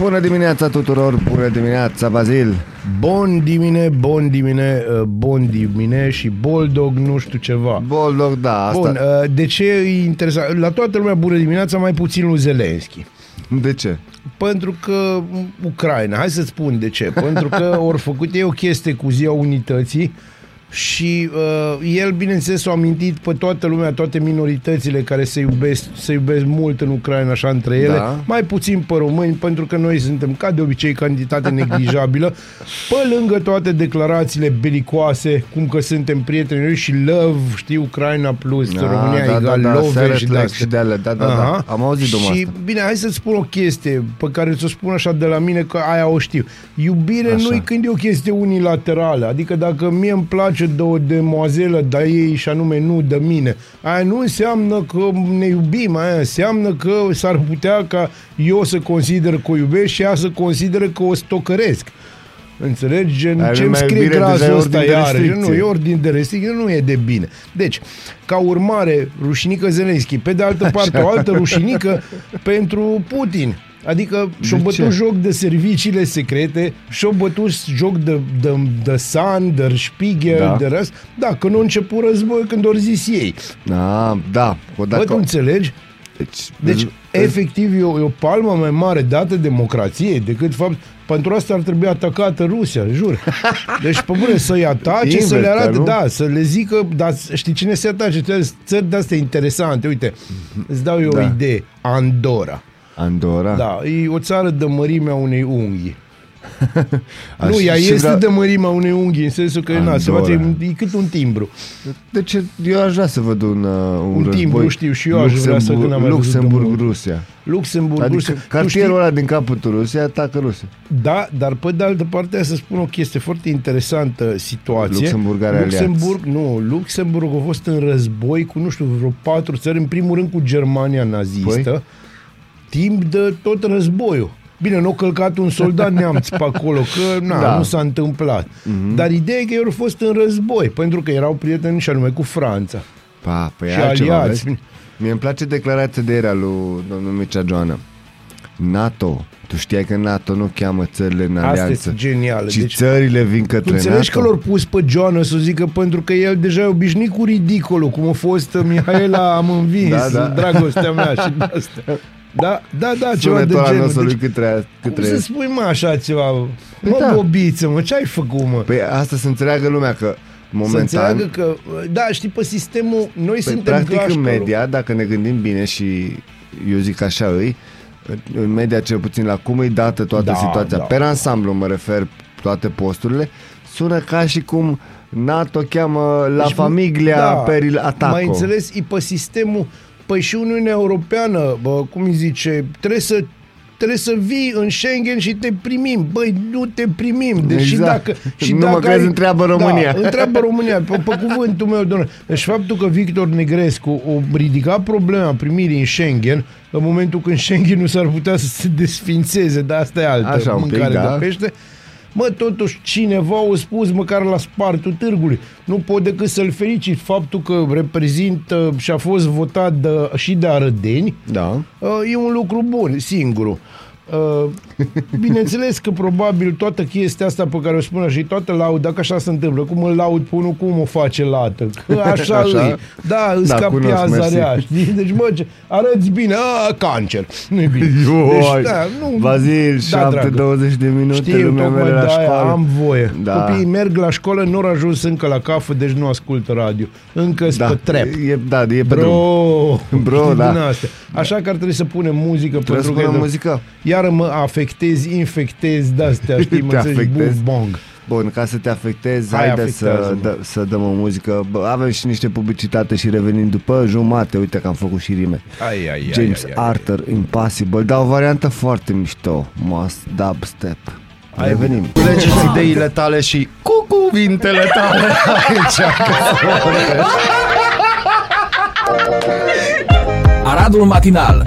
Bună dimineața tuturor, bună dimineața Bazil Bon dimine, bon dimine, uh, bon dimine și Boldog nu știu ceva. Boldog, da, asta Bun, uh, de ce e interesant? La toată lumea bună dimineața, mai puțin lui Zelenski. De ce? Pentru că Ucraina, hai să-ți spun de ce. Pentru că ori făcut ei o chestie cu ziua unității și uh, el, bineînțeles, a amintit pe toată lumea, toate minoritățile care se iubesc, se iubesc mult în Ucraina, așa între ele, Da. mai puțin pe români, pentru că noi suntem, ca de obicei, cantitate neglijabilă, pe lângă toate declarațiile belicoase, cum că suntem prieteni și love, știi, Ucraina plus, Da, România da, egal, da, da, love Seret și de Lex astea. și de alea, da, da, da. Aha. Am auzit domnul Și asta. bine, hai să-ți spun o chestie pe care ți-o spun așa de la mine, că aia o știu. Iubire Așa. nu-i când e o chestie unilaterală. Adică dacă mie îmi place de o demoazelă de ei și anume nu de mine, aia nu înseamnă că ne iubim, aia înseamnă că s-ar putea ca eu să consider că o iubesc și ea să consideră că o stocăresc. Înțelegi? Gen, Dar ce-mi lumea scrie iubire deja e grazul ăsta ordin de iarăși? restricție. Nu, e ordin de restricție, nu e de bine. Deci, ca urmare, rușinică Zelenski. Pe de altă parte, o altă rușinică pentru Putin. Adică și-o De bătut ce? joc de serviciile secrete, și-o bătut joc de, de, de Sun, de Spiegel, Da. de răs. Da, că nu a început război când au zis ei. Da, da. O, Bă, tu înțelegi? Deci, Deci, efectiv, e o, e o palmă mai mare dată democrației decât fapt... Pentru asta ar trebui atacată Rusia, jur. Deci, pe bune, să-i atace, Invers, să le arate, nu? da, să le zică, dar știi cine se atace? Țări de-astea interesante. Uite, îți dau eu Da. o idee. Andorra. Andorra. Da, e o țară de mărimea unei unghii. Aș- nu, ea și este vreau- de mărimea unei unghii, în sensul că na, se Andorra. face, e cât un timbru. De ce? Eu aș vrea să văd un, uh, un, Un război. timbru, știu, și eu aș vrea să- când am mai văzut Luxemburg, domnul- Rusia. Luxemburg, Adică Rusia. Tu cartierul știi- ăla din capătul Rusiei atacă Rusia. Da, dar pe de altă parte să spun o chestie foarte interesantă situație. Luxemburg are Luxemburg, nu, Luxemburg a fost în război cu, nu știu, vreo patru țări, în primul rând cu Germania nazistă, Păi? Timp de tot războiul. Bine, nu a călcat un soldat neamț pe acolo, că na, Da. da. nu s-a întâmplat. Mm-hmm. Dar ideea e că ei au fost în război, pentru că erau prieteni și anume cu Franța. Pa, păi și altceva, aliați. vezi? Mie îmi place declarația de ieri a lui domnul Mircea Joana. NATO. Tu știai că NATO nu cheamă țările în Asta alianță. este genială. Ci Deci, țările vin către Tu înțelegi că NATO. l-au pus pe Joana să zică pentru că el deja e obișnuit cu ridicolul, cum a fost uh, Mihaela am învins, Da, da. dragostea mea și de asta. Da, da, da, ceva de Sunetul ăla genul. nostru Deci, către, cum către... să spui mă așa ceva? Mă, da. bobiță, mă, ce ai făcut, mă? Păi asta să înțeleagă lumea că să momentan... înțeleagă că, da, știi, pe sistemul, noi Păi, suntem practic în gașcarul. media, dacă ne gândim bine și eu zic așa îi, în media cel puțin la cum e dată toată Da, situația, da. pe ansamblu mă refer toate posturile, sună ca și cum NATO cheamă la Deci, familia da, peril ataco. Mai înțeles, e pe sistemul, păi și Uniunea Europeană, bă, cum îi zice, trebuie să trebuie să vii în Schengen și te primim. Băi, nu te primim. Deci și Exact. dacă, și Nu mă dacă crezi, întreabă România. Da, întreabă România. Pe, pe cuvântul meu, domnule. Deci faptul că Victor Negrescu o ridicat problema primirii în Schengen, în momentul când Schengen nu s-ar putea să se desfințeze, dar asta e altă Așa, un pic, mâncare da. de pește, Mă, totuși, cineva a spus măcar la spartul târgului. Nu pot decât să-l felicit faptul că reprezintă și a fost votat de, și de arădeni. Da. Uh, E un lucru bun, singurul. Uh, Bineînțeles că probabil toată chestia asta pe care o spun și toată lauda, că așa se întâmplă, cum îl laud pe unul, cum o face lată, că așa, Așa? așa? îi. Da, îți Da, da, ca cunosc, piaza mersi. rea, știi? Deci, bă, ce, arăți bine, a, cancer, nu-i bine. Ioi, da, nu, Bazil, da, 7, dragă. 20 de minute, Știu, lumea tocmai merge de la aia școală. am voie. Da. Copiii merg la școală, nu au ajuns încă la cafă, deci nu ascultă radio. Încă Da, pe trap. e, da, e pe drum. Bro, Bro, știi da. din astea. Așa că ar trebui să punem muzică Trebuie să pentru că punem e de- muzică? Iar mă afectez, infectez de-astea, știi, mă Te înțelegi, afectezi? buf, bong. Bun, ca să te afectezi, Hai, haide să, afectează-mă. dă, să dăm o muzică. Bă, avem și niște publicitate și revenim după jumate. Uite că am făcut și rime. Ai, ai, ai, James ai, ai, ai. Arthur, Impossible. Dar o variantă foarte mișto. Must Dubstep. Revenim. Legeți ideile tale și cu cuvintele tale aici. Aradul Matinal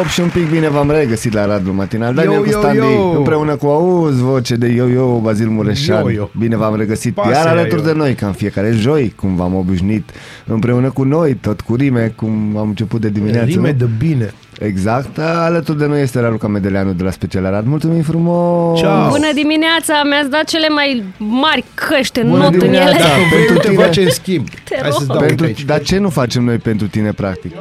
8 și un pic bine v-am regăsit la Radul Matinal. Daniel Yo, cu yo, Standi, yo. împreună cu auzi voce de yo-yo, Bazil Mureșan. Yo-yo. Bine v-am regăsit Pasărea iar alături yo. de noi, ca în fiecare joi, cum v-am obișnuit, împreună cu noi, tot cu rime, cum am început de dimineață. Rime nu? de bine. Exact, alături de noi este Raluca Medeleanu de la Special Arad. Mulțumim frumos! Ciao. Bună dimineața, mi-ați dat cele mai mari căști în Bună not în ele. dimineața. Dacă vrei, pentru nu te tine- facem schimb. Te Hai să rog. dau Pentru, aici. dar ce nu facem noi pentru tine, practic?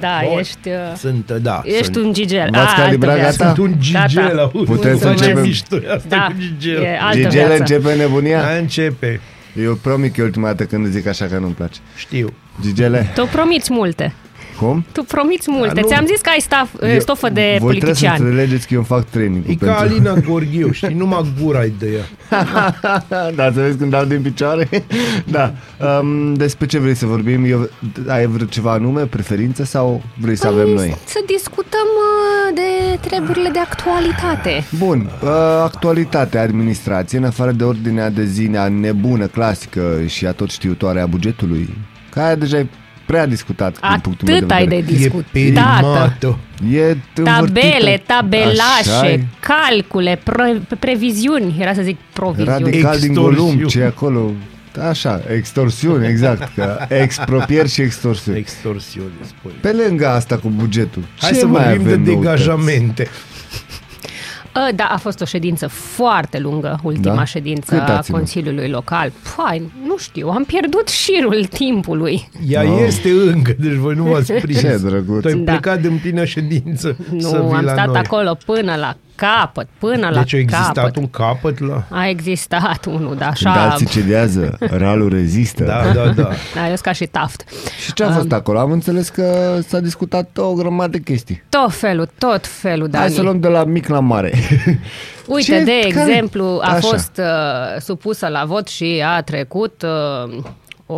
Da, Bun. ești, uh, Sunt, da. ești sunt, un gigel. V-ați A, calibrat, altă viață. gata? sunt un gigel, Gata. auzi. Putem să Mulțumesc. începem. Mișto e asta Da, cu gigel. e altă Gigele viață. începe nebunia? Hai, începe. Eu promit că e ultima dată când zic așa că nu-mi place. Știu. Gigele, Tu promiți multe. Cum? Tu promiți multe. Da, nu- Ți-am zis că ai staf, Eu- stofă de Voi trebuie să politician. înțelegeți că eu îmi fac training E ca Alina Gorghiu, știi? Numai gura ai de ea. da, să vezi când dau din picioare. da. Um, despre ce vrei să vorbim? Eu, ai vreo ceva anume, preferință sau vrei să avem noi? Să discutăm uh, de treburile de actualitate. Bun, uh, actualitatea administrației, în afară de ordinea de zi a nebună, clasică și a tot știutoare a bugetului, care deja e prea discutat din punctul meu Atât de ai vedere. de E discutat. perimată. E Tabele, învârtită. tabelașe, Așa-i. calcule, pre- previziuni. Era să zic proviziuni. Radical din Extorsiuni. volum, ce e acolo. Așa, extorsiune, exact. Că expropieri și extorsiuni. Extorsiune, spui. Pe lângă asta cu bugetul, Hai ce să mai vorbim de avem noutăți? degajamente. Uh, Da, a fost o ședință foarte lungă, ultima Da? ședință Cât a ați ținut? Consiliului Local. Păi, nu știu, am pierdut șirul timpului. Ea este încă, deci voi nu v-ați prins. Ce drăguț. Tu ai Da. plecat din plină ședință să Nu, vii am la stat noi. acolo până la capăt, până la Deci a existat capăt. un capăt la... A existat unul, da, Când așa. alții cedează, ralul rezistă. Da, da, da. Da, eu sunt ca și taft. Și ce a fost acolo? Am înțeles că s-a discutat o grămadă de chestii. Tot felul, tot felul, Dani. Hai să luăm de la mic la mare. Uite, Ce- de care- exemplu, a Așa. fost uh, supusă la vot și a trecut uh, o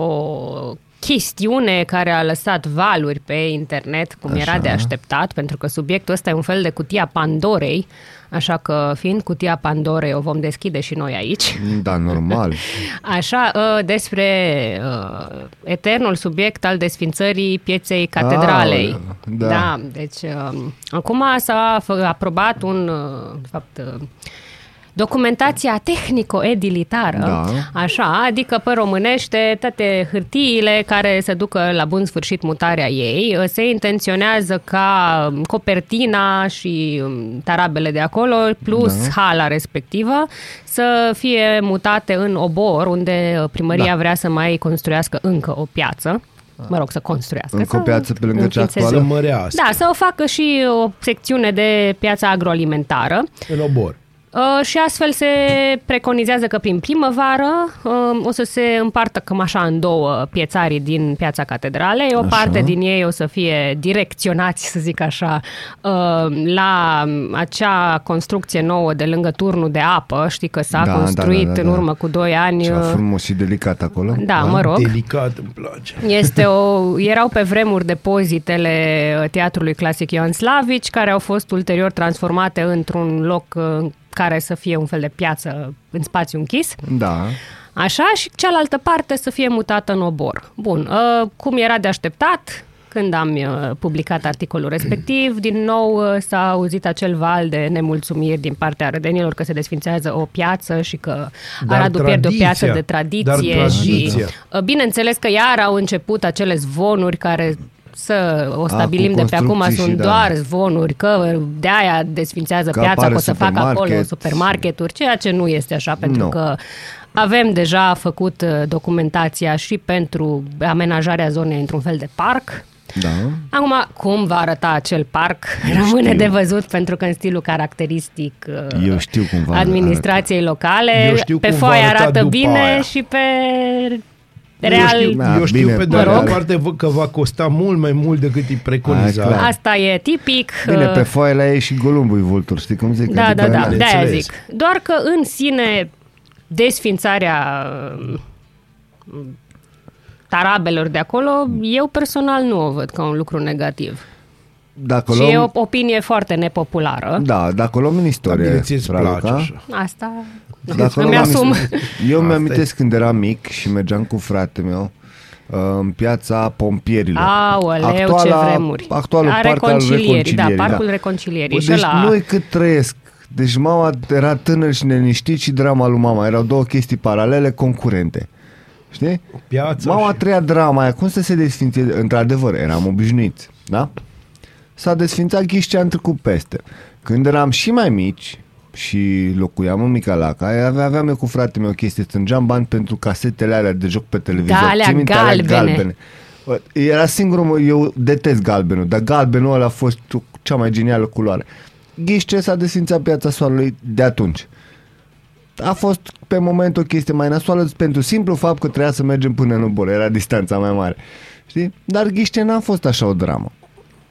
chestiune care a lăsat valuri pe internet, cum Așa. era de așteptat, pentru că subiectul ăsta e un fel de cutia Pandorei, așa că fiind cutia Pandorei o vom deschide și noi aici. da, normal. Așa, uh, despre uh, eternul subiect al desfințării pieței catedralei. Aoleu, da. da deci uh, acum s-a fă- aprobat un, uh, de fapt, uh, documentația tehnico-edilitară, Da. așa, adică pe românește toate hârtiile care să ducă la bun sfârșit mutarea ei, uh, se intenționează ca um, copertina și um, tarabele de acolo, plus Da. hala respectivă, să fie mutate în obor, unde uh, primăria Da. vrea să mai construiască încă o piață. Mă rog, să construiască. Încă să o piață pe lângă cea înființeze. Să actuală? mărească Da, să o facă și o secțiune de piața agroalimentară. în obor. Uh, și astfel se preconizează că prin primăvară uh, o să se împartă cam așa în două piețarii din piața catedralei. O Așa. parte din ei o să fie direcționați, să zic așa, uh, la acea construcție nouă de lângă turnul de apă. Știi că s-a Da, da, construit da, da, în da. urmă cu doi ani. Ceva uh, frumos și delicat acolo. Da, mă rog. Delicat, îmi place. Este o, erau pe vremuri depozitele uh, Teatrului Clasic Ioan Slavici, care au fost ulterior transformate într-un loc uh, care să fie un fel de piață în spațiu închis. Da. Așa, și cealaltă parte să fie mutată în obor. Bun, uh, cum era de așteptat, când am uh, publicat articolul respectiv, din nou uh, s-a auzit acel val de nemulțumiri din partea arădenilor că se desfințează o piață și că Dar Aradul pierde o piață tradiția, de tradiție dar și tradiția. uh, bineînțeles că iar au început acele zvonuri care să o stabilim cu de pe acum construcții sunt și da. doar zvonuri, că de aia desfințează Că piața, apare că o să facă acolo supermarket. supermarketuri, ceea ce nu este așa, pentru Nu. că avem deja făcut uh, documentația și pentru amenajarea zonei într-un fel de parc. Da. Acum, cum va arăta acel parc, rămâne știu. de văzut, pentru că în stilul caracteristic uh, Eu știu cum va administrației locale, Eu știu pe cum va foaie arăta arată după bine aia. și pe Real, eu știu, Da, eu știu bine, pe de mă altă rog. parte vă- că va costa mult mai mult decât îi Aia preconizat. e clar. asta e tipic. Bine, uh, pe foaie la ei și golumbul e vultur, știi cum zic? Da, Adică da, da, na- de-aia înțeles. zic. Doar că în sine desfințarea uh, tarabelor de acolo, eu personal nu o văd ca un lucru negativ. Dacă Și e o luăm, opinie foarte nepopulară. da, dacă luăm în Dar istorie, bine, ție îți place Raluca, așa. Asta Dacă îmi luăm- asum. Eu Asta mi-amintesc când eram mic și mergeam cu frate meu uh, în piața pompierilor. Aoleu, ce vremuri. Actualul A parc al reconcilierii, reconcilierii. da, parcul reconcilierii. Bă, Și deci ăla- noi cât trăiesc. Deci mama era tânăr și neliniștit și drama lui mama. Erau două chestii paralele, concurente. Știi? Piața Mama și... treia drama aia. Cum să se desfințeze? Într-adevăr, eram obișnuiți. Da? S-a desfințat ghișcea, am trecut peste. Când eram și mai mici și locuiam în Micalaca, avea, aveam eu cu fratele meu o chestie, strângeam bani pentru casetele alea de joc pe televizor. Da, alea Ții minte, alea galbene. Bă, Era singurul, mă, eu detest galbenul, dar galbenul ăla a fost cea mai genială culoare. Ghișce s-a desfințat piața soarelui de atunci. A fost pe moment o chestie mai nasoală pentru simplu fapt că trebuia să mergem până în Obor, era distanța mai mare. Știi? Dar ghiște n-a fost așa o dramă.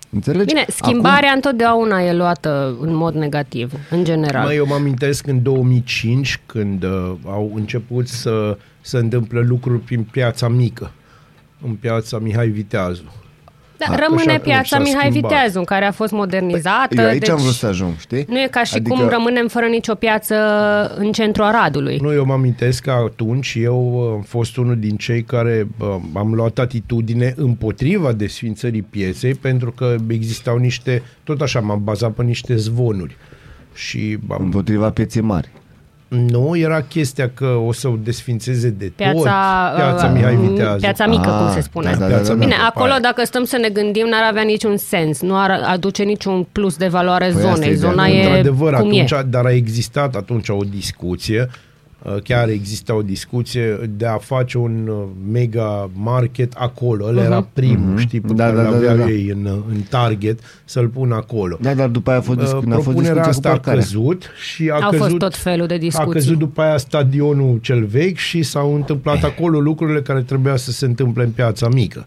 Înțelegi? Bine, schimbarea întotdeauna e luată în mod negativ, în general. Mă, eu mă amintesc în 2005 când uh, au început să se întâmple lucruri prin piața mică, în piața Mihai Viteazu. Da, Așa rămâne că piața s-a Mihai schimbat. Viteazu, în care a fost modernizată. Eu aici deci am vrut să ajung, știi? Nu e ca și Adică- cum rămânem fără nicio piață în centrul Aradului. Nu, eu mă amintesc că atunci eu uh, am fost unul din cei care uh, am luat atitudine împotriva desfințării pieței pentru că existau niște, tot așa m-am bazat pe niște zvonuri. Și am, Împotriva pieței mari. Nu era chestia că o să o desfințeze de tot. Piața, Piața uh, Mihai m- Viteazu. Piața mică, Ah, cum se spune. da, da, Piața da, da. Bine, mică, acolo, aia. dacă stăm să ne gândim, n-ar avea niciun sens. Nu ar aduce niciun plus de valoare Păi asta e zonei. ideea. Zona e Într-adevăr, cum atunci, e. dar a existat atunci o discuție, uh, chiar exista o discuție de a face un uh, mega market acolo. Ăla era primul, știi, pe Da, care da, da, l-aveau da, da. ei în, în target să-l pun acolo. Da, dar după aia a fost, discu- Uh, n-a fost Propunerea discuție cu asta a parcarea. căzut și a Au căzut, fost tot felul de a discuții. căzut după aia stadionul cel vechi și s-au întâmplat acolo lucrurile care trebuia să se întâmple în piața mică.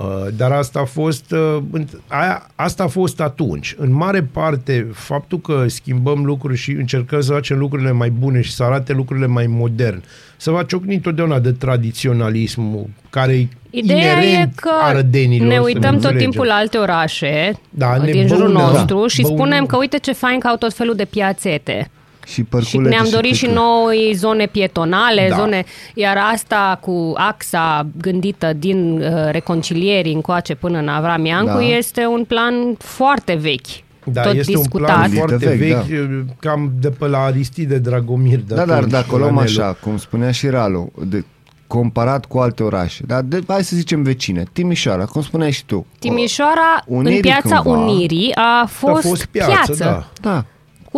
Uh, Dar asta a fost uh, înt- aia, asta a fost atunci. În mare parte, faptul că schimbăm lucruri și încercăm să facem lucrurile mai bune și să arate lucrurile mai modern, să va ciocni întotdeauna de tradiționalismul care e Ideea inerent e că arădenilor, ne să uităm tot înțelegem. timpul la alte orașe Da, ne din jurul băunăm. nostru Da. și Băunăm. spunem că uite ce fain că au tot felul de piațete. Și Și părculete ne-am dorit și câte- noi zone pietonale, Da. zone, iar asta cu axa gândită din uh, reconcilierii încoace până în Avram Iancu Da. este un plan foarte vechi. Da, tot este discutat. un plan Vechi, foarte vechi, vechi, cam de pe la Aristide Dragomir. De Da, dar atunci, dacă o luăm Colanelu. așa, cum spunea și Ralu, de, comparat cu alte orașe, dar de, hai să zicem vecine, Timișoara, cum spuneai și tu. Timișoara, Unirii în piața cândva. Unirii, a fost, a fost piață, piață. da. Da,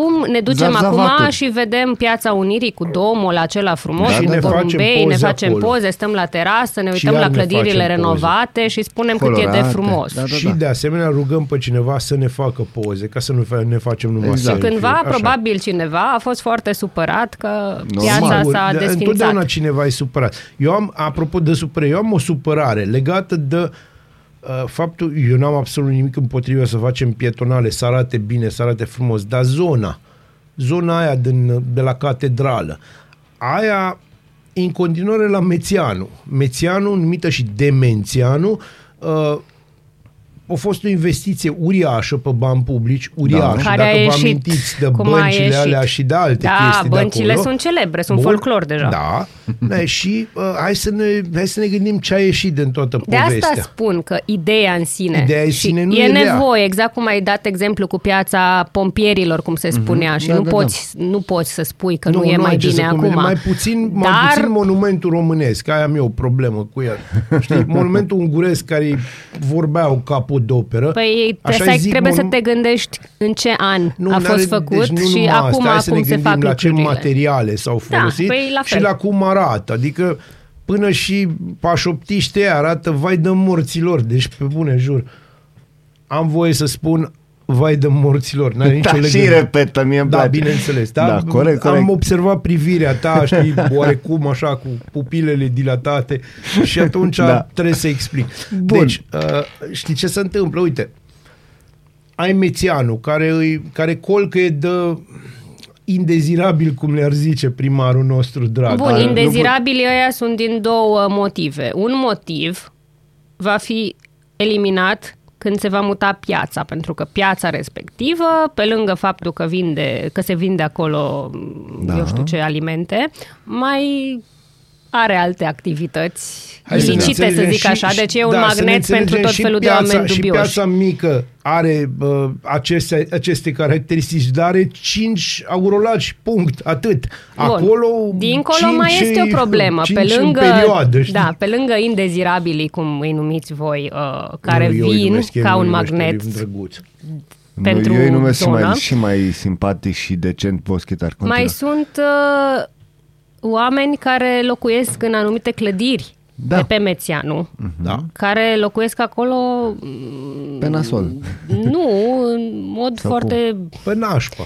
Cum ne ducem Zarzavaturi. acum și vedem piața Unirii cu domul acela frumos, Da, cu da, da. porumbei, ne poze facem acolo. poze, stăm la terasă, ne Și uităm iar la ne clădirile facem poze. renovate și spunem cât e de Colorate. frumos. Da, da, și de asemenea rugăm pe cineva să ne facă poze, ca să nu fa- ne facem numai Exact. selfie. Cândva, Așa. probabil cineva a fost foarte supărat că Normal. piața Sigur, s-a da, desfințat. Întotdeauna cineva e supărat. Eu am, apropo de supărare, eu am o supărare legată de uh, faptul, eu n-am absolut nimic împotriva să facem pietonale, să arate bine, să arate frumos, dar zona, zona aia din, de la catedrală, aia e în continuare la Mețianu. Mețianu, numită și Demențianu, uh, a fost o investiție uriașă pe bani publici, uriașă. Care Dacă a vă ieșit, amintiți de cum a băncile ieșit. alea și de alte Da, chestii de băncile acolo. sunt celebre, sunt folclor deja. Da, da și uh, hai, să ne, hai să ne gândim ce a ieșit din toată De povestea. asta spun că ideea în sine, Ideea în și sine nu e e rea. nevoie, exact cum ai dat exemplu cu piața pompierilor, cum se spunea, și Da, nu, da, poți, nu poți să spui că nu, e ai mai ce bine să conveni. acum. Mai puțin, mai Dar puțin monumentul românesc, aia am eu o problemă cu el. Știi, monumentul unguresc care vorbeau capodoperă. Păi așa trebuie, zic, trebuie să monu- te gândești în ce an Nu, a n-are- fost făcut deci nu și numai acum asta. Hai să cum ne se gândim fac la ce lucrurile. materiale s-au Da, folosit păi la și fel. la cum arată. Adică până și pașoptiște arată vai de morților. Deci pe bune jur. Am voie să spun vai de morților, n-are nicio Da, și legătură. repetă, mie îmi Da, place. bineînțeles. Da, Da, corect, corect. Am observat privirea ta, știi, oarecum așa, cu pupilele dilatate și atunci Da. da. trebuie să explic. Bun. Deci, uh, știi ce se întâmplă? Uite, ai Mețianu, care, îi, care colcă de indezirabil, cum le-ar zice primarul nostru drag. Bun, nu indezirabilii ăia sunt din două motive. Un motiv va fi eliminat când se va muta piața, pentru că piața respectivă, pe lângă faptul că, vinde, că se vinde acolo, Da. da. eu știu ce alimente, mai are alte activități Hai să ne ilicite, să, înțelegem zic și- așa, deci e un da, să ne magnet pentru înțelegem tot și felul de piața- oameni Și dubioși. piața mică are uh, aceste, aceste caracteristici, dar are 5 aurolaci, punct, atât. Acolo Dincolo cinci mai este o problemă. cinci Pe în lângă, perioadă, știi? da, pe lângă indezirabilii, cum îi numiți voi, uh, care Nu, eu îi vin numesc, eu ca nu un îi numesc, magnet eu îi drăguț. pentru eu îi numesc și zonă. mai, și mai simpatic și decent boschetar. Continuă. Mai sunt uh, oameni care locuiesc în anumite clădiri Da. de pe Mețianu, Da? care locuiesc acolo, Pe nasol. nu, în mod Sau foarte... Pe nașpa.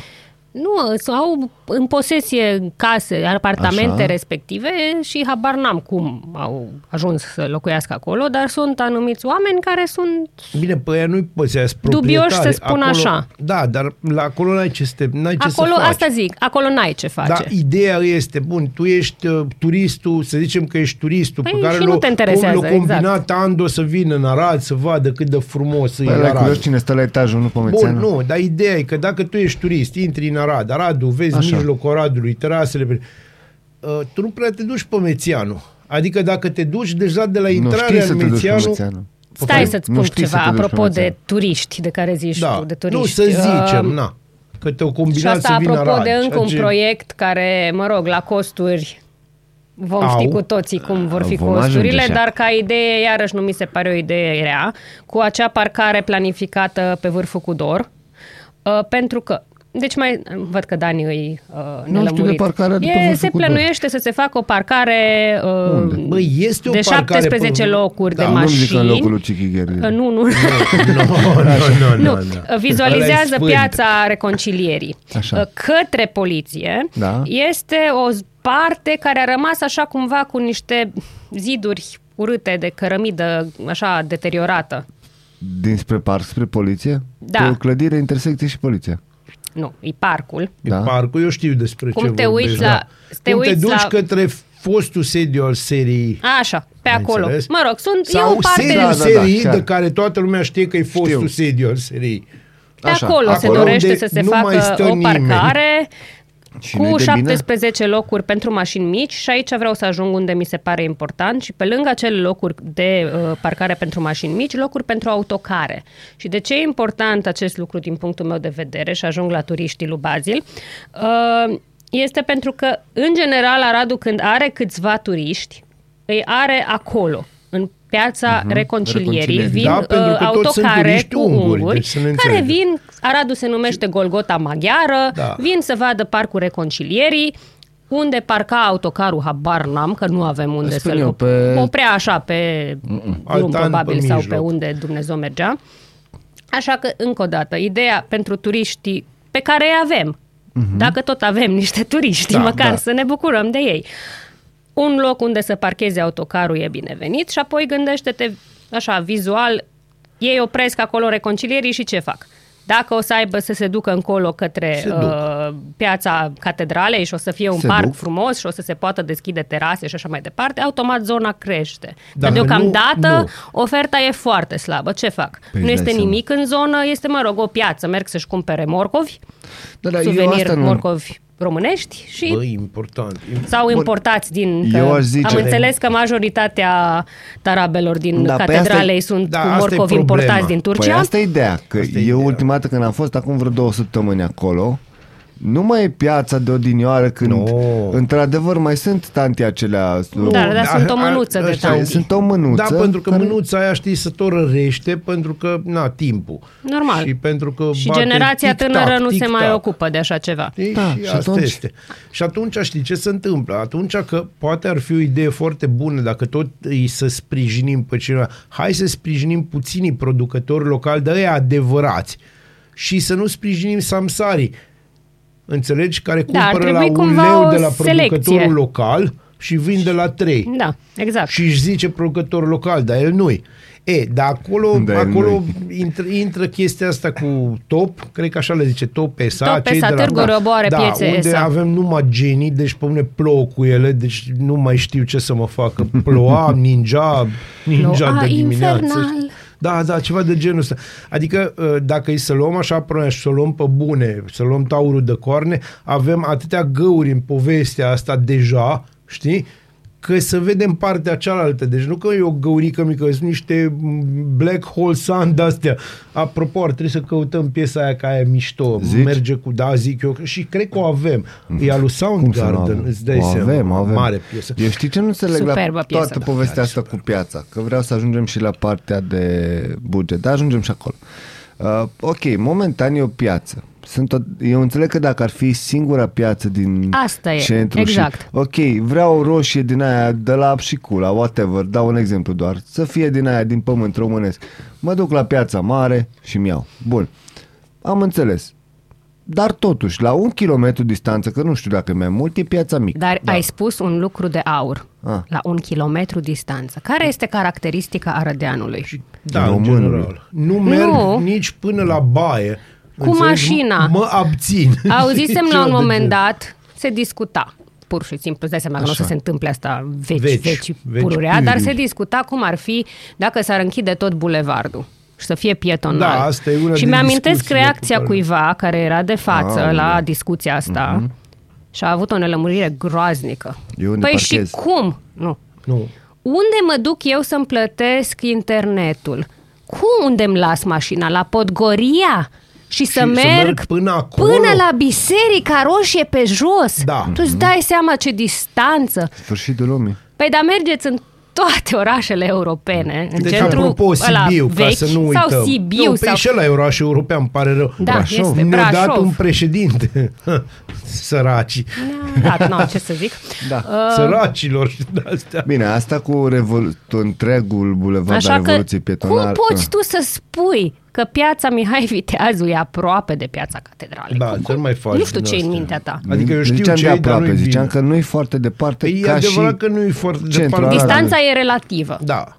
Nu, au în posesie case, apartamente Așa. respective și habar n-am cum au ajuns să locuiască acolo, dar sunt anumiți oameni care sunt Bine, pe aia nu-i păsească Dubioși să spun așa. Da, dar la acolo n-ai ce, să te, n-ai ce acolo, să faci. asta zic, acolo n-ai ce face. Da, ideea este, bun, tu ești uh, turistul, să zicem că ești turistul Păi pe care și nu te interesează, l-a combinat exact. Ando să vină în Arad, să vadă cât de frumos e Păi, la Arad. curios cine stă la etajul, nu pe Bun, Mețeanu? nu, dar ideea e că dacă tu ești turist, intri în Arad, Aradul, vezi Așa. mijlocul Aradului, terasele, pe- uh, tu nu prea te duci pe Mețianu. Adică dacă te duci deja de la Nu știi intrarea să în te duci pe Mețianu, Mețeanu. Stai Nu să-ți spun știi să ceva, te duci pe apropo de Mețeanu. turiști de care zici da, tu, de turiști. nu să zicem, Uh, na, că te-o Și combinat asta să vină apropo Arad. de încă ceea un ce- proiect care, mă rog, la costuri vom Au. ști cu toții cum vor fi Vom ajunge costurile, și dar ca idee, iarăși nu mi se pare o idee rea, cu acea parcare planificată pe vârful cu dor, uh, pentru că deci mai văd că Dani îi uh, Nu știu de nelămurit. parcarea de pe e, Vârful Se cu Dor. plănuiește să se facă o parcare uh, Băi, este o de parcare 17 pe- locuri Da, de Nu-mi mașini. zic în locul lui Cichi Gheri. Uh, nu, nu. Nu, nu, nu, Nu, nu. Ăla e vizualizează sfânt. piața reconcilierii. Așa. Uh, Către poliție Da. este o z- parte care a rămas așa cumva cu niște ziduri urâte de cărămidă așa deteriorată. Dinspre parc, spre poliție? Da. Pe o clădire, intersecție și poliție. Nu, e parcul. E Da. parcul, eu știu despre Cum ce te vorbești, uiți da. la- te Cum te uiți duci la- către fostul sediu al seriei. Așa, pe Ai acolo. înțeles? Mă rog, sunt, e Sau o parte... sediul Da, da, da, seriei chiar. de care toată lumea știe că e fostul Știu. sediu al seriei. Pe Așa, acolo, se acolo dorește unde să se nu mai facă stă o nimeni. Parcare Și nu-i cu de bine? 17 locuri pentru mașini mici și aici vreau să ajung unde mi se pare important și pe lângă acele locuri de uh, parcare pentru mașini mici, locuri pentru autocare. Și de ce e important acest lucru din punctul meu de vedere și ajung la turiștii lui Bazil? Uh, este pentru că, în general, Aradul când are câțiva turiști, îi are acolo, în piața reconcilierii, Reconcilierii. vin Da, pentru uh, că toți sunt autocare turiști cu unguri, unguri, deci să ne care înțelegem. vin, Aradul se numește Golgota Maghiară, Da. vin să vadă Parcul Reconcilierii, unde parca autocarul, habar n-am, că nu avem unde Spun să-l eu, op- pe- oprea așa pe drum Altan probabil pe sau mijloc. pe unde Dumnezeu mergea. Așa că, încă o dată, ideea pentru turiștii pe care îi avem, dacă tot avem niște turiști, Da, măcar da. să ne bucurăm de ei, un loc unde să parcheze autocarul e binevenit și apoi gândește-te așa, vizual, ei opresc acolo reconcilierii și ce fac? Dacă o să aibă să se ducă încolo către Se duc. uh, piața catedralei și o să fie un Se parc duc. frumos și o să se poată deschide terase și așa mai departe, automat zona crește. Da, Dar deocamdată nu- nu. oferta e foarte slabă. Ce fac? Păi nu îți este dai seama. nimic în zonă, este, mă rog, o piață. Merg să-și cumpere morcovi, Da, da, eu suvenir asta nu... morcovi românești și Băi, important. sau importați din... Că Eu aș zice- am înțeles că majoritatea tarabelor din Da, da, păi asta catedralei e- sunt da, cu asta e morcovi problema. importați din Turcia. Păi asta e ideea, că Asta e eu ideea. ultima dată când am fost, acum vreo două săptămâni acolo, nu mai e piața de odinioară când, Nu. într-adevăr, mai sunt tanti acelea... Da, dar sunt o a- mânuță de ăștia tanti. Sunt o mânuță. Da, pentru că care- mânuța aia, știi, să tot rărește, pentru că, na, timpul. Normal. Și pentru că și bate generația tic-tac, tânără nu se mai tic-tac. ocupă de așa ceva. Știi? Da, și și asta atunci- este. Și atunci știi ce se întâmplă? Atunci că poate ar fi o idee foarte bună dacă tot îi să sprijinim pe cineva. Hai să sprijinim puținii producători locali, de ăia adevărați. și să nu sprijinim samsarii. Înțelegi? Care Da, ar cumpără la trebui un cumva leu o de la selecție. producătorul local și vinde la 3. Da, exact. Și își zice producător local, dar el nu E, dar acolo, Da, el acolo intră, intră chestia asta cu top, cred că așa le zice, top ESA. Top cei ESA, de la, Târgu Roboare, da, piețe unde ESA. avem numai genii, deci pe mine plouă cu ele, deci nu mai știu ce să mă facă. Ploua, ninja, ninja Ploua de dimineață. infernal. Da, da, ceva de genul ăsta. Adică uh, dacă e să luăm așa până și să o luăm pe bune, să luăm taurul de corne, avem atâtea găuri în povestea asta deja, știi? Că să vedem partea cealaltă. Deci nu că e o găurică mică, sunt niște black hole sun de-astea. Apropo, ar trebui să căutăm piesa aia ca aia mișto. Zici? Merge cu, da, zic eu, și cred că o avem. E al lui Cum să nu Soundgarden, avem? îți dai o seama. avem, o avem. Mare piesă. Eu știi ce nu înțeleg la Superbă piesă, toată da. povestea asta cu piața? Că vreau să ajungem și la partea de buget, dar ajungem și acolo. Uh, ok, momentan e o piață. Sunt o, eu înțeleg că dacă ar fi singura piață din Asta e, centru exact. și, ok, vreau o roșie din aia de la Pșicula, whatever, dau un exemplu doar, să fie din aia din pământ românesc. Mă duc la piața mare și mi-au. Bun, am înțeles. Dar totuși, la un kilometru distanță, că nu știu dacă e mai mult, e piața mică. Dar da. ai spus un lucru de aur. Ah. La un kilometru distanță. Care este caracteristica Arădeanului? Da, în românului. general. Nu merg Nu. nici până la baie. Cu Înțelegi? mașina. Mă abțin. Auzisem la Ceva un de moment genul. dat, se discuta pur și simplu, îți dai seama că nu o să Așa. se întâmple asta veci, Veci, veci, veci veci pururea, dar puriu. se discuta cum ar fi dacă s-ar închide tot bulevardul și să fie pietonal. Da, asta e una și din mi-amintesc discuțiile reacția pe care- cuiva care era de față Aoleu. la discuția asta și a avut o nelămurire groaznică. Eu unde păi parchez? și cum? Nu. Nu. Unde mă duc eu să-mi plătesc internetul? Cum unde îmi las mașina? La Podgoria? Și, să, să merg merg până acolo? până la Biserica Roșie pe jos. Da. Tu îți dai seama ce distanță. Sfârșitul lumii. Păi dar mergeți în toate orașele europene, în Deci, centru apropo, ăla Sibiu, vechi, ca să nu uităm. sau Sibiu, nu, sau... Pe și ăla e oraș european, îmi pare rău. Da, Brașov. este Ne-a dat Brașov. un președinte. Săraci. Da, nu, ce să zic. Da. Uh, Săracilor și de-astea. Bine, asta cu revolu- întregul bulevard Așa al că, Revoluției Pietonale. cum poți tu să spui că piața Mihai Viteazu e aproape de piața Catedralei? Da, Cum- să nu mai faci Nu știu din ce în astea. mintea ta. Adică eu știu ziceam ce de e, dar aproape, nu-i ziceam bine. că nu e foarte departe Păi e ca adevărat și... că nu e foarte centrul departe. Arad. Distanța e relativă. Da.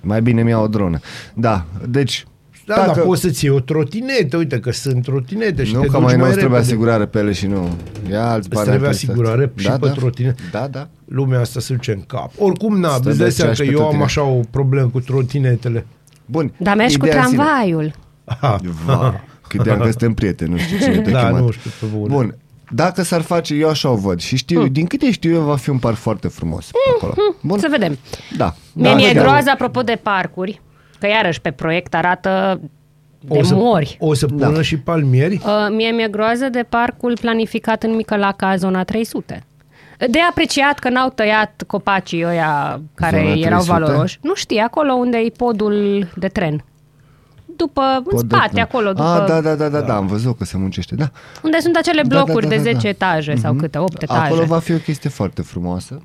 Mai bine mi-au o dronă. Da, deci... Da, dacă... dar poți să-ți iei o trotinetă, uite că sunt trotinete și nu te că duci mai mai nou îți trebuie repede. asigurare pe ele și nu. Ia alți Îți bani. trebuie altă asigurare chestie. și pe trotinete. Da, da. Lumea asta se duce în cap. Oricum, na, Stă îți de dai seama aceeași că pe eu am tine. așa o problemă cu trotinetele. Bun. Dar mergi cu Ideea în sine. tramvaiul. Aha. Va, cât de-am că suntem prieteni, nu știu cine te Da, chemat. nu știu, pe bune. Bun, dacă s-ar face, eu așa o văd și știu, Hmm. din câte știu eu, va fi un parc foarte frumos acolo. Bun? Să vedem. Da. Mie da, mi-e da. groază, apropo de parcuri, că iarăși pe proiect arată de o să, mori. O să pună Da. și palmieri? Uh, mie mi-e groază de parcul planificat în Micălaca, zona 300. De apreciat că n-au tăiat copacii ăia care Zona erau 300? valoroși. Nu știi, acolo unde e podul de tren. După, în Pod de spate, tren. acolo, după, Ah, da, da, da, da, da, am văzut că se muncește, da. unde sunt acele Da, da, blocuri da, da, de da. 10 etaje sau câte, 8 etaje. Acolo va fi o chestie foarte frumoasă.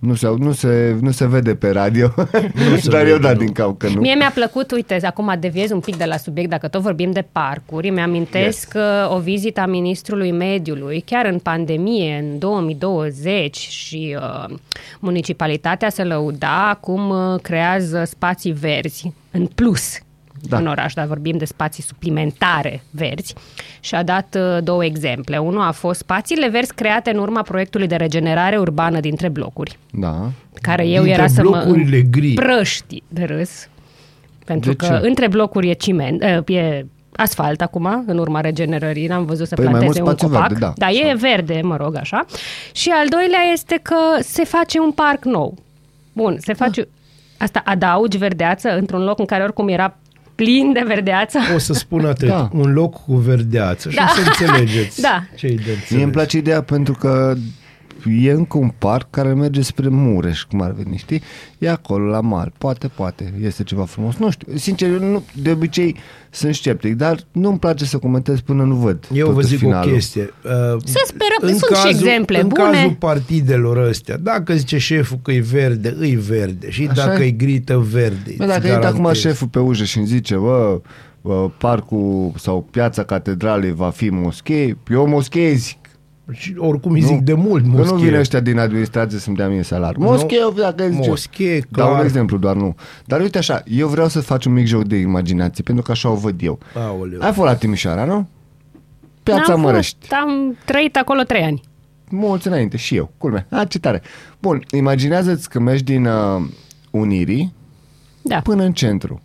Nu se, nu se, nu se vede pe radio, dar eu da din cap că nu. Mie mi-a plăcut, uite, acum deviez un pic de la subiect, dacă tot vorbim de parcuri, mi-amintesc yes. o vizită a Ministrului Mediului, chiar în pandemie, în 2020 și uh, municipalitatea se lăuda cum uh, creează spații verzi în plus da. Da. în oraș, dar vorbim de spații suplimentare verzi și a dat uh, două exemple. Unul a fost spațiile verzi create în urma proiectului de regenerare urbană dintre blocuri Da. care eu Dintre era să mă blocurile gri. prăști de râs. Pentru De că ce? între blocuri e ciment, uh, e asfalt acum, în urma regenerării, n-am văzut să Păi mai planteze un mult spațiu copac. verde, da. Dar e verde, mă rog, așa. Și al doilea este că se face un parc nou. Bun, se face... Asta adaugi verdeață într-un loc în care oricum era plin de verdeață. O să spun atât. Da. Un loc cu verdeață și Da. o să înțelegeți Da. ce e de înțeles. Mie îmi place ideea pentru că e încă un parc care merge spre Mureș, cum ar veni, știi? E acolo, la mal. Poate, poate, este ceva frumos. Nu știu, sincer, eu nu, de obicei sunt sceptic, dar nu-mi place să comentez până nu văd Eu tot vă zic finalul. o chestie. Uh, Să sperăm, în sunt și exemple în bune. cazul partidelor ăstea, dacă zice șeful că e verde, îi verde. Și Așa dacă e? e grită, verde. Bă, dacă îți e acum garantez. șeful pe ușă și îmi zice, bă, uh, parcul sau piața catedralei va fi moschee, eu moschee zic. Și oricum îi zic de mult Că nu moschee. vine ăștia din administrație să-mi dea mie salar. Moschee, dacă zice. Moschee, Dau un clar. exemplu, doar nu. Dar uite așa, eu vreau să fac un mic joc de imaginație, pentru că așa o văd eu. Aoleu. Ai fost la Timișoara, nu? Piața N-am Mărăști. fost, am trăit acolo trei ani. Mulți înainte, și eu. Culme. A, ce tare. Bun, imaginează-ți că mergi din uh, Unirii Da. până în centru.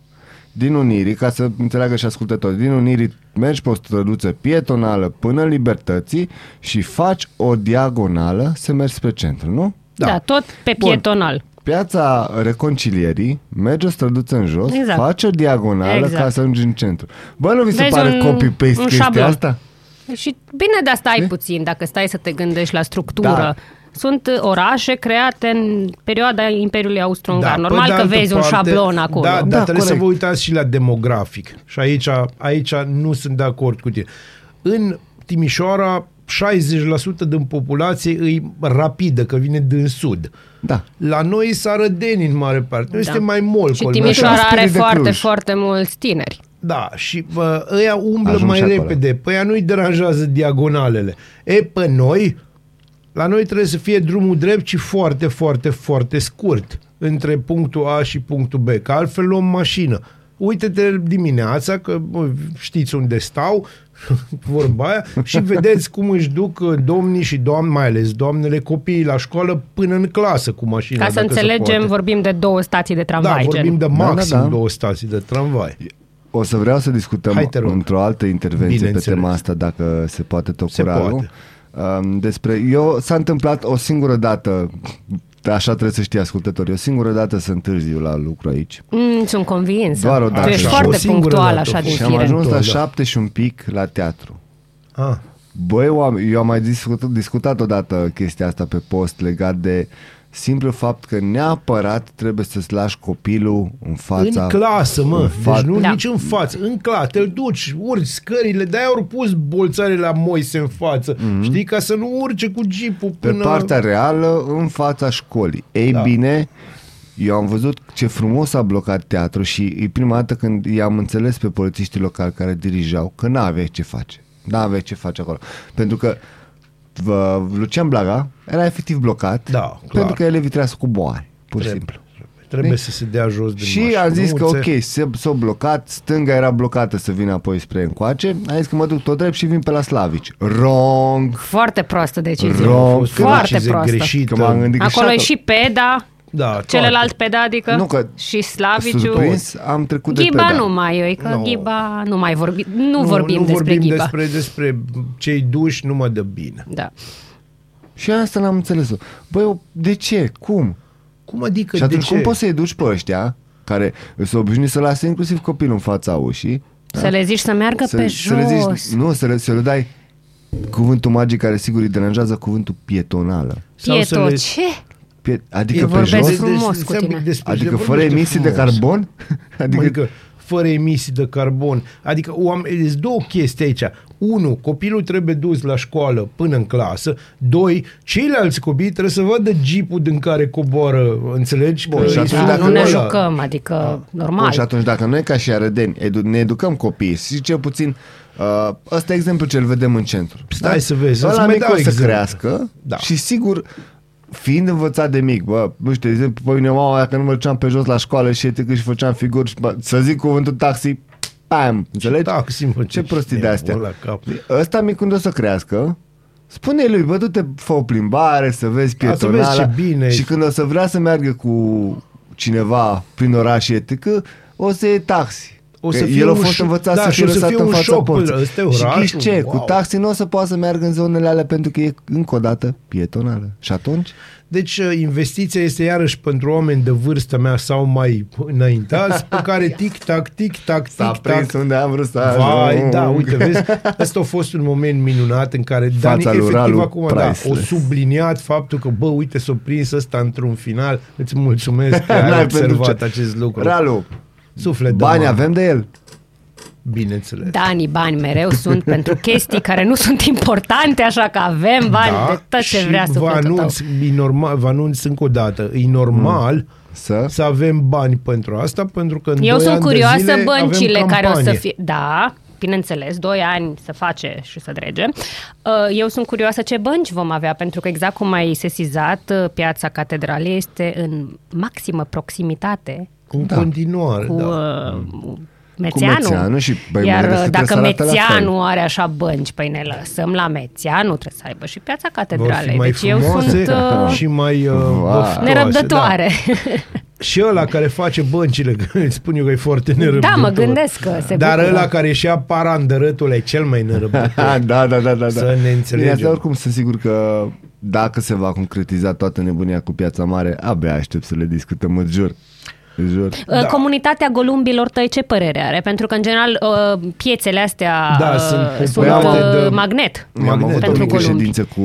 Din Unirii, ca să înțeleagă și ascultătorii, din Unirii mergi pe o străduță pietonală până în Libertății și faci o diagonală să mergi spre centru, nu? Da, da tot pe Bun. pietonal. Piața Reconcilierii, mergi o străduță în jos, Exact. faci o diagonală Exact. ca să ajungi în centru. Bă, nu vi se Vezi pare un- copy-paste un chestia șablon. asta? Și bine, dar stai puțin, dacă stai să te gândești la structură. Da. Sunt uh, orașe create în perioada Imperiului Austro-Ungar. pe Normal de că altă vezi un șablon acolo. Da, dar Da, trebuie să corect. vă uitați și la demografic. Și aici, aici nu sunt de acord cu tine. În Timișoara, 60% din populație e rapidă, că vine din sud. Da. La noi sărădeni în mare parte. Noi Da. suntem mai molcol. Și mai Timișoara așa. are Spirit de foarte, Cluj. foarte mulți tineri. Da, și bă, ăia umblă Ajung mai și acolo. repede. Pe ăia nu-i deranjează diagonalele. E, pe noi, la noi trebuie să fie drumul drept și foarte, foarte, foarte scurt între punctul A și punctul B, că altfel luăm mașină. Uite-te dimineața, că bă, știți unde stau, vorba aia, și vedeți cum își duc uh, domnii și doamne, mai ales doamnele, copiii la școală până în clasă cu mașina. Ca să dacă se înțelegem, poate. vorbim de două stații de Da, tramvai. vorbim gen. de da, maxim da. două stații de tramvai. O să vreau să discutăm Hai, te rog. într-o altă intervenție pe Bineînțeles. tema asta, dacă se poate tot Se curarul. poate. Um, despre, eu s-a întâmplat o singură dată, așa trebuie să știi ascultătorii, o singură dată să întârziu la lucru aici. Mm, sunt convinsă. Doar o dată. Tu ești Așa, foarte o singură punctual dată așa a din fost. Și am fire. ajuns la Da. șapte și un pic la teatru. Ah. Băi, oameni, eu am mai discutat, discutat odată chestia asta pe post legat de simplu fapt că neapărat trebuie să-ți lași copilul în fața... În clasă, mă. în Deci fa- nu Da. nici în față. În clasă. Te duci, urci scările. De-aia au pus bolțare la Moise în față. Mm-hmm. Știi? Ca să nu urce cu jeepul Pe până... partea reală, în fața școlii. Ei Da. da. bine, eu am văzut ce frumos a blocat teatru și e prima dată când i-am înțeles pe polițiștii locali care dirijau că n-aveai ce face. N-aveai ce face acolo. Pentru că vă, Lucian Blaga era efectiv blocat Da, clar. pentru că elevii trebuia să coboare, pur și Trebuie, simplu. trebuie să se dea jos din Și mașină. am zis că Nu ți- ok, se, s-a blocat, stânga era blocată să vină apoi spre încoace, am zis că mă duc tot drept și vin pe la Slavici. Wrong! Foarte proastă decizie. Wrong. A fost o Foarte decizie proastă. greșită. Că m-am gândit că Acolo e acolo- și Peda, Da, toate. celălalt Peda, adică Nu, că și Slaviciu. Surprins, am trecut de Ghiba pe da. nu mai e, că Nu. Ghiba nu mai vorbi, nu, Nu, vorbim nu despre vorbim Ghiba. despre, despre cei duși, nu mă dă bine. Da. Și asta n-am înțeles-o. Băi, eu- de ce? Cum? Cum adică și atunci de ce? cum poți să-i duci pe ăștia care sunt obișnuiți să lase inclusiv copilul în fața ușii? Să le zici să meargă pe Da. să le jos. zici, nu, să le, să le dai cuvântul magic care sigur îi deranjează cuvântul pietonală. Sau să Pieto, le- ce? Pie, adică E pe vorbesc jos? de- frumos cu stai un tine. pic despre- Adică de- fără vorbește emisii de frumos. carbon? Adică, Adică, adică fără emisii de carbon. Adică oameni, sunt două chestii aici. Unu, copilul trebuie dus la școală până în clasă. Doi, ceilalți copii trebuie să vadă jeepul din care coboară, înțelegi? Bun, Că și e atunci Da, dacă nu ne ăla- jucăm, adică normal. Bun, și atunci dacă noi ca și arădeni edu- ne educăm copiii și cel puțin uh, ăsta e exemplu ce îl vedem în centru. Stai să vezi, să-ți Ăla mai mic dau o să exemplu. crească Da. și sigur fiind învățat de mic, bă, nu știu, de exemplu, pe mine mama dacă nu mă duceam pe jos la școală și etică și făceam figuri, și, bă, să zic cuvântul taxi, pam, înțelegi? Taxi, mă, Ce prostii de astea. La cap. Ăsta mic când o să crească, spune lui, bă, du-te, fă o plimbare, să vezi Da, să pietonala vezi ce bine și e. când o să vrea să meargă cu cineva prin oraș și etică, o să iei taxi. O Că să fie el a un fost șoc- învățat da, să și fie o să lăsat fie în un fața șoc, porții. bă, ăsta e Și orașul, ghiși ce? wow. Cu taxi nu o să poată să meargă în zonele alea pentru că e încă o dată pietonală. Și atunci? Deci uh, investiția este iarăși pentru oameni de vârstă mea sau mai înaintați, pe care tic-tac, tic-tac, S-a prins tic-tac. unde am vrut să Vai, ajung. da, uite, vezi, ăsta a fost un moment minunat în care Dani Fața lui efectiv Ralu acum da, o priceless. subliniat faptul că, bă, uite, s-a prins ăsta într-un final. Îți mulțumesc că ai N-ai pentru observat ce. acest lucru. Ralu, Suflet de bani mare. avem de el. Bineînțeles. Banii, bani mereu sunt pentru chestii care nu sunt importante, așa că avem bani de tot ce Da, și vrea vă sufletul tău. anunț, e normal, vă anunț încă o dată, e normal Să? să avem bani pentru asta, pentru că în Eu doi sunt ani de curioasă zile băncile avem care o să campanie. fie... Da, bineînțeles, doi ani să face și să drege. Uh, Eu sunt curioasă ce bănci vom avea, pentru că exact cum ai sesizat, uh, piața Catedralei este în maximă proximitate Cu da. continuare, cu da. uh, Mețeanu. Mețeanu și, băi, mă Iar gândesc că dacă trebuie să arate la Mețeanu are așa bănci, păi ne lăsăm la Mețeanu, trebuie să aibă și piața Vor Catedralei. fi mai Deci eu frumoase sunt uh, și mai uh, Wow. băftoase, nerăbdătoare. Da. Și ăla care face băncile, că îți spun eu că e foarte nerăbdător. Da, mă gândesc că se Dar bucură. ăla care și-a parandărătul e cel mai nerăbdător. da, da, da, da, da. Să ne înțelegem. Bine, asta oricum sunt sigur că dacă se va concretiza toată nebunia cu piața mare, abia aștept să le discutăm, îți jur. Îți jur. Da. Comunitatea golumbilor tăi ce părere are? Pentru că, în general, uh, piețele astea Da, uh, sunt sunt populate uh, de- magnet Am avut o pentru mică golumbi. ședință cu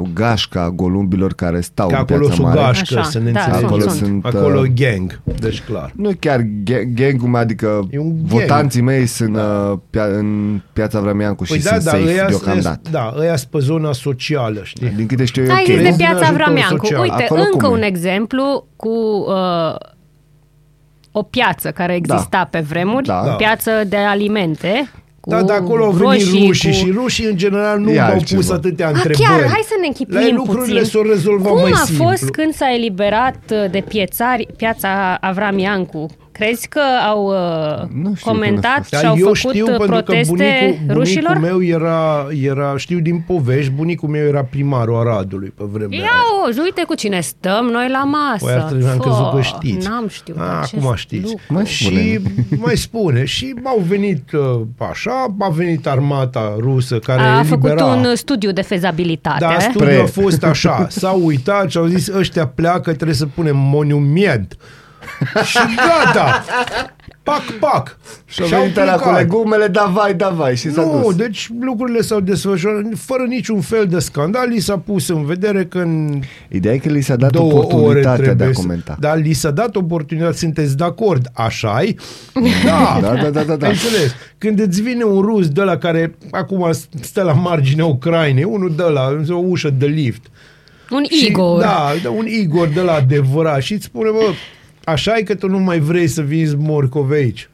uh, gașca golumbilor care stau Că în acolo piața sunt mare. gașcă, Așa, să ne da, înțelegem. Acolo sunt. sunt, Acolo uh, gang, deci clar. Nu chiar ga- gang-ul meu, adică E un gang. votanții mei sunt uh, pia- în piața Vrămiancu și Păi da, sunt da, safe ăia, deocamdată. da, ăia sunt pe zona socială, știi? Din câte știu eu, Ai zis ok. de Din piața ajutor Vrameancu. social. Uite, Acolo încă cum e? un exemplu cu uh, o piață care exista pe vremuri, Da. o piață de alimente. Cu Da, de acolo au venit roșii, rușii cu... și rușii în general nu E au altceva. pus atâtea Ah, întrebări. chiar, hai să ne închipuim La ei lucrurile puțin. s-au rezolvat Cum mai a simplu. fost când s-a eliberat uh, de piețari piața Avram Iancu? Crezi că au uh, Nu știu comentat când a și Dar au eu făcut știu uh, pentru că proteste bunicul, rușilor? bunicul meu era, era, știu din povești, bunicul meu era primarul Aradului pe vremea Ia aia. uzi, uite cu cine stăm noi la masă. Păi ar trebui, am Fă, crezut că știți. N-am știut. A, acest acum știți. lucru. Mai și spune. mai spune. Și au venit uh, așa, a venit armata rusă care A făcut elibera. un studiu de fezabilitate. Da, studiul Pre. a fost așa. S-au uitat și au zis, ăștia pleacă, trebuie să punem monument. Și gata. Pac, pac. Și-au Și-au venit alea cu plecat. legumele, da vai, da vai și s-a Nu, dus. deci lucrurile s-au desfășurat fără niciun fel de scandal. Li s-a pus în vedere că în Ideea e că li s-a dat două ore oportunitatea de trebuie a să- comenta. Dar li s-a dat oportunitatea, sunteți de acord, așa-i? Da. Da, da, da, da, da. Ai înțeles? Când îți vine un rus de la care acum stă la marginea Ucrainei, unul de la o ușă de lift. Un Și, Igor. Da, da, un Igor de la adevărat și îți spune, bă, așa e că tu nu mai vrei să vinzi morcove aici.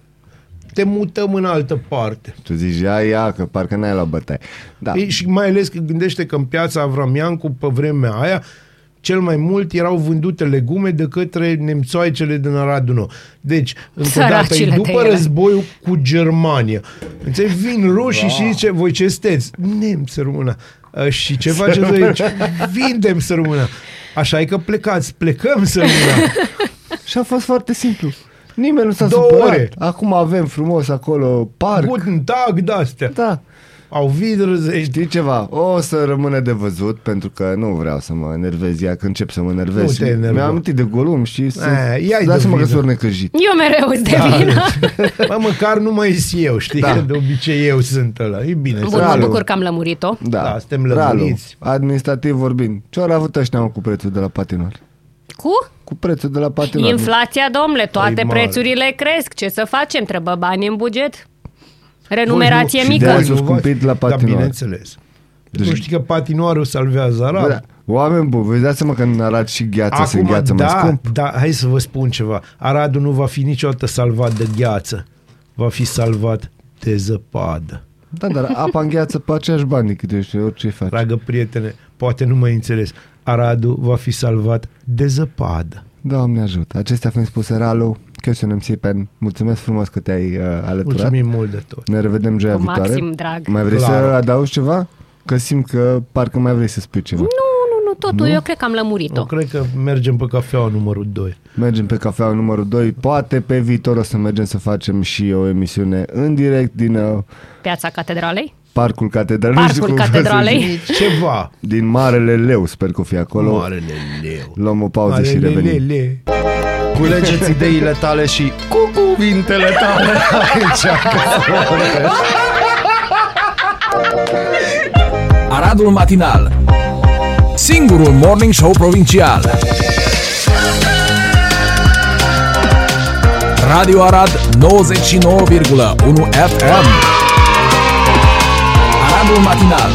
Te mutăm în altă parte. Tu zici, ia, ia, că parcă n-ai la bătaie. Da. Ei, și mai ales că gândește că în piața Avramiancu, pe vremea aia, cel mai mult erau vândute legume de către nemțoaicele din Aradul Nou. Deci, încă o dată, e Săracile de după ele. războiul cu Germania. Înțelegi? Vin rușii și zice, voi ce sunteți? Nemți, rămâna. Uh, Și ce faceți voi aici? Vindem, să rămână. Așa e că plecați, plecăm, să rămână. Și a fost foarte simplu. Nimeni nu s-a Două supărat. ore. Acum avem frumos acolo parc. Guten Tag, de-astea. Da. Au vidră, Știi ceva? O să rămână de văzut pentru că nu vreau să mă enervez ea că încep să mă enervez. Nu Și te enerva. Mi-am amintit de Golum și sunt, Eh, ia-i de dați-mă că vină. sunt necăjit. Eu mereu îți Da, devin. Bă, măcar nu mai sunt eu, știi? Da. Că de obicei eu sunt ăla. E bine. Bun, să- mă Ralu. bucur că am lămurit-o. Da, Da, suntem Ralu, lămuriți. administrativ vorbind. Ce ori a avut ăștia mă, cu prețul de la patinor? Cu? Cu prețul de la patinor. Inflația, domnule, toate E mare. prețurile cresc. Ce să facem? Trebuie bani în buget. Renumerație Voi nu- și mică. de-aia s-a Voi nu scumpit la Da, patinoar. bineînțeles. Deci- Nu știi că patinoarul salvează Bă, Arad? da. Oameni buni, vă dați seama că în Arad și gheața se Acum, îngheață mai da, scump? da, hai să vă spun ceva. Aradul nu va fi niciodată salvat de gheață. Va fi salvat de zăpadă. Da, dar apa îngheață pe aceeași bani cât ești, orice faci. Dragă prietene, poate nu mai înțeles. Aradul va fi salvat de zăpadă. Doamne ajută. Acestea fiind spuse, Ralu, Chestion MC Pen, mulțumesc frumos că te-ai uh, alăturat. Mulțumim mult de tot. Ne revedem joia Cu viitoare. maxim drag. Mai vrei Clar. să adaugi ceva? Că simt că parcă mai vrei să spui ceva. Nu, nu, nu, totul. Eu cred că am lămurit-o. Eu cred că mergem pe cafeaua numărul 2. Mergem pe cafeaua numărul 2. Poate pe viitor o să mergem să facem și o emisiune în direct din uh, Piața Catedralei. Parcul Catedralei. Nu știu Parcul cum vreau să Catedralei. zic. Ceva. Din Marele Leu, sper că o fi acolo. Marele leu. Luăm o pauză și Marele revenim. lele. Culegeți ideile tale și cu cuvintele tale aici. Aradul Matinal Singurul Morning Show Provincial Radio Arad 99,1 FM Aradul Matinal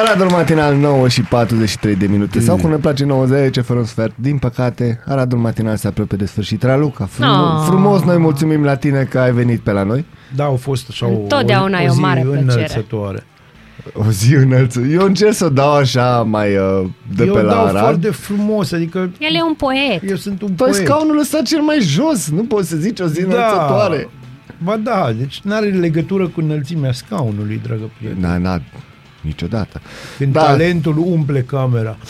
Aradul matinal 9 și 43 de minute Sau cum ne place 90 fără un sfert Din păcate, Aradul matinal se apropie de sfârșit Raluca, frumos, Ah. frumos noi mulțumim la tine că ai venit pe la noi Da, au fost așa o, Întotdeauna o, e o zi mare plăcere. înălțătoare. O zi înălță Eu încerc să o dau așa mai uh, de Eu pe la dau Arad foarte frumos, adică El e un poet. eu sunt un Păi poet. scaunul ăsta cel mai jos Nu poți să zici o zi înălțătoare Ba da, deci nu are legătură cu înălțimea scaunului, dragă prieten. Na, na, niciodată Când Da. talentul umple camera.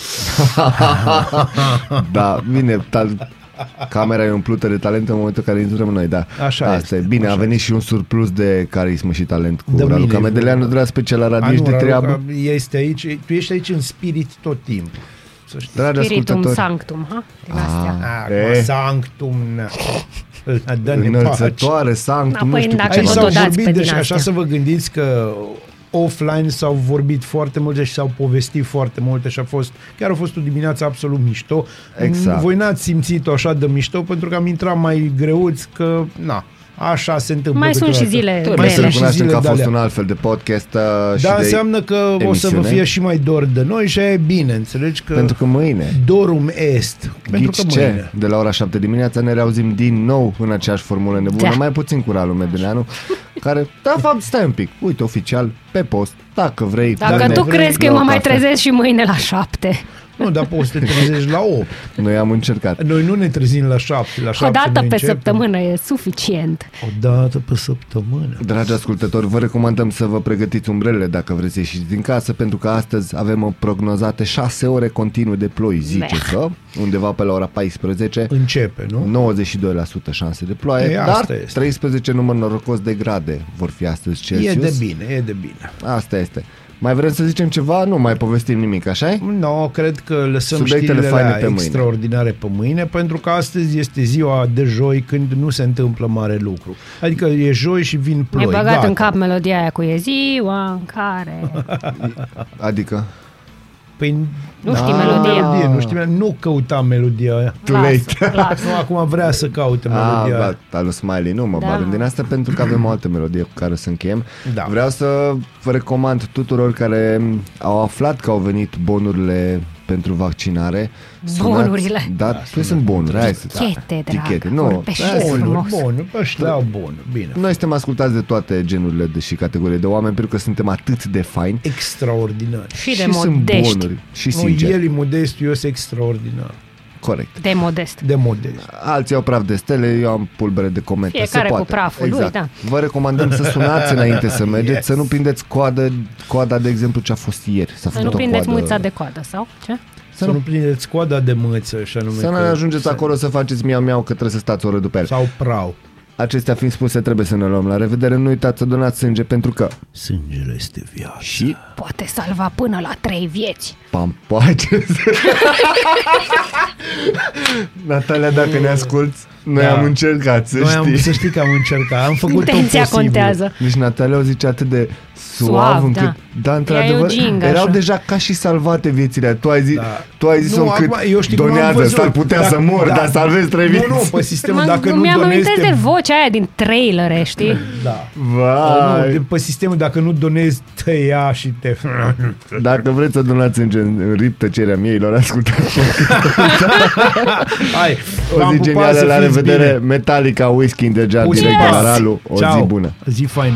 Da, bine, tal- camera e umplută de talent în momentul în care intrăm noi, da. Așa Asta este, e. Bine, așa a venit și un surplus de carismă și talent cu De Raluca mine, Medeleanu, vorba. de la special la A, radio, ești nu, de Raluca treabă. Este aici, tu ești aici în spirit tot timpul. Să știi. Dragi Spiritum ascultători, sanctum, ha? Din astea. Ah, E. e. sanctum, na. Dă-ne pace. Înălțătoare, sanctum, Da, nu păi, știu dacă cum Aici tot să- s-au o dați vorbit, pe deci din așa astea. să vă gândiți că offline s-au vorbit foarte multe și s-au povestit foarte multe și a fost, chiar a fost o dimineață absolut mișto. Exact. Voi n-ați simțit-o așa de mișto pentru că am intrat mai greuți că, na, așa se întâmplă. Mai sunt și câteodată. zile Mai grele. să sunt și recunoaștem zile că a de fost alea. un alt fel de podcast uh, și Da, de înseamnă că o să vă emisiune. fie și mai dor de noi și aia e bine, înțelegi că Pentru că mâine, dorum est. Pentru ghici că ce? mâine. De la ora 7 dimineața ne reauzim din nou în aceeași formulă nebună, Da. mai puțin cu Ralu Medeleanu, care, da, fapt, stai un pic, uite, oficial, pe post, dacă vrei. Dacă dă-ne tu crezi că eu la mă o mai cafea. trezesc și mâine la șapte. Nu, dar poți să te trezești la 8. Noi am încercat. Noi nu ne trezim la 7. La 7 O dată noi pe începem. săptămână e suficient. O dată pe săptămână. Dragi ascultători, vă recomandăm să vă pregătiți umbrele dacă vreți să ieșiți din casă, pentru că astăzi avem o prognozate 6 ore continuu de ploi, zice Beh. că, undeva pe la ora 14, Începe, nu? 92% șanse de ploaie, Ei, dar asta este. 13 număr norocos de grade vor fi astăzi Celsius. E de bine, e de bine. Asta este. Mai vrem să zicem ceva? Nu mai povestim nimic, așa Nu, no, cred că lăsăm Subiectele știrile faine alea pe mâine. extraordinare pe mâine, pentru că astăzi este ziua de joi când nu se întâmplă mare lucru. Adică e joi și vin ploi. Mi-ai băgat gata. în cap melodia aia cu e ziua în care... Adică, Păi, Nu știi Ah. melodia. melodie, nu știu, nu căuta melodia aia. Too late. Lasă, lasă. Nu, acum vrea să caute a, melodia aia. da, al lui Smiley, nu mă Da. bag în din asta pentru că avem o altă melodie cu care să încheiem. Da. Vreau să vă recomand tuturor care au aflat că au venit bonurile pentru vaccinare. Bonurile. Da, da sunt bonuri. Hai să, Tichete, drag, Tichete, nu. vorbește Hai să- frumos. Bun, bun, ăștia au bun, bine. Noi suntem ascultați de toate genurile de și categorii de oameni pentru că suntem atât de faini. Extraordinar. Și de și sunt modești. bonuri. Și Nu, sincer. el e modest, eu sunt extraordinar. Corect. De modest. De modest. Alții au praf de stele, eu am pulbere de comete. Fiecare Se cu poate. praful lui, exact. da. Vă recomandăm să sunați înainte să mergeți, Yes. să nu prindeți coadă, coada, de exemplu, ce a fost ieri. S-a Să făcut nu o prindeți coadă. mâța de coadă, sau ce? Să nu prindeți coada de mâță, și anume Să nu că- ajungeți acolo să faceți miau-miau că trebuie să stați o oră după el. Sau prau. Acestea fiind spuse, trebuie să ne luăm la revedere. Nu uitați să donați sânge pentru că Sângele este viață. și Poate salva până la trei vieți. pampace. Natalia, dacă ne asculti, noi Da. am încercat, să Noi am, știi. să știi că am încercat, am făcut Intenția tot posibil. contează. Deci Natalia o zice atât de suav, Suav, încât, da. da, Ea într-adevăr, e o gingă, erau așa. deja ca și salvate viețile. Tu ai zis, Da. tu ai zis Nu, încât acum, eu știu cum am donează, văzut. s-ar putea Da, să mor, da. dar salvezi trei vieți. Nu, nu, pe sistemul, Mă, dacă nu mi-am donezi... amintesc te- de vocea aia din trailere, știi? Da. Vai. Nu, de, pe sistemul, dacă nu donezi, te ia și te... Dacă vreți să donați în, gen, în rip tăcerea mieilor, ascultați Hai, o v-am zi pupat, genială, să la fiți revedere, bine. Metallica, Whisky in the Jar, Pusi direct de pa. la Ralu, o Ciao. zi bună. Zi faină.